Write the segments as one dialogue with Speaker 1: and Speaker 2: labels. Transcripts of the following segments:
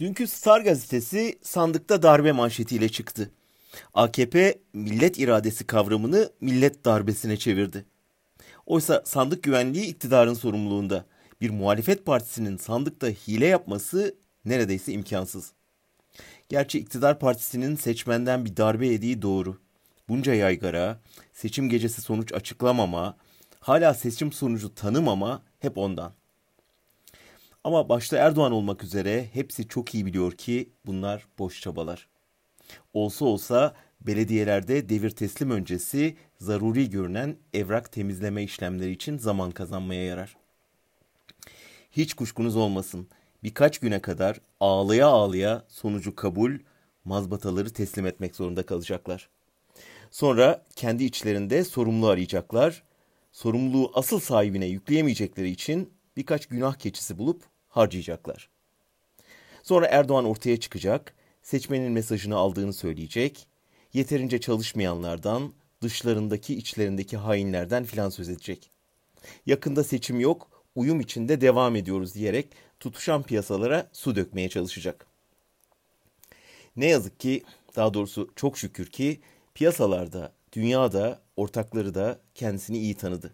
Speaker 1: Dünkü Star gazetesi sandıkta darbe manşetiyle çıktı. AKP millet iradesi kavramını millet darbesine çevirdi. Oysa sandık güvenliği iktidarın sorumluluğunda. Bir muhalefet partisinin sandıkta hile yapması neredeyse imkansız. Gerçi iktidar partisinin seçmenden bir darbe yediği doğru. Bunca yaygara, seçim gecesi sonuç açıklamama, hala seçim sonucu tanımama hep ondan. Ama başta Erdoğan olmak üzere hepsi çok iyi biliyor ki bunlar boş çabalar. Olsa olsa belediyelerde devir teslim öncesi zaruri görünen evrak temizleme işlemleri için zaman kazanmaya yarar. Hiç kuşkunuz olmasın. Birkaç güne kadar ağlaya ağlaya sonucu kabul, mazbataları teslim etmek zorunda kalacaklar. Sonra kendi içlerinde sorumlu arayacaklar. Sorumluluğu asıl sahibine yükleyemeyecekleri için birkaç günah keçisi bulup harcayacaklar. Sonra Erdoğan ortaya çıkacak, seçmenin mesajını aldığını söyleyecek, yeterince çalışmayanlardan, dışlarındaki içlerindeki hainlerden filan söz edecek. Yakında seçim yok, uyum içinde devam ediyoruz diyerek tutuşan piyasalara su dökmeye çalışacak. Ne yazık ki, daha doğrusu çok şükür ki piyasalarda, dünyada, ortakları da kendisini iyi tanıdı.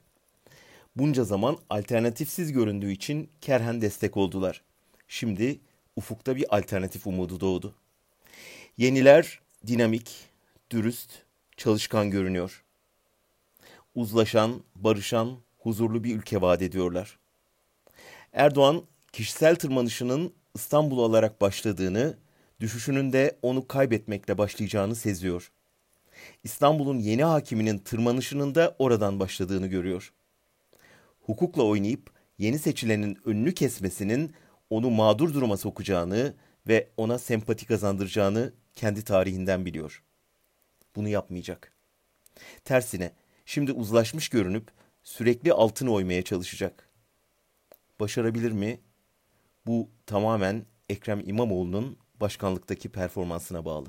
Speaker 1: Bunca zaman alternatifsiz göründüğü için kerhen destek oldular. Şimdi ufukta bir alternatif umudu doğdu. Yeniler dinamik, dürüst, çalışkan görünüyor. Uzlaşan, barışan, huzurlu bir ülke vaat ediyorlar. Erdoğan kişisel tırmanışının İstanbul alarak başladığını, düşüşünün de onu kaybetmekle başlayacağını seziyor. İstanbul'un yeni hakiminin tırmanışının da oradan başladığını görüyor. Hukukla oynayıp yeni seçilenin önünü kesmesinin onu mağdur duruma sokacağını ve ona sempati kazandıracağını kendi tarihinden biliyor. Bunu yapmayacak. Tersine şimdi uzlaşmış görünüp sürekli altını oymaya çalışacak. Başarabilir mi? Bu tamamen Ekrem İmamoğlu'nun başkanlıktaki performansına bağlı.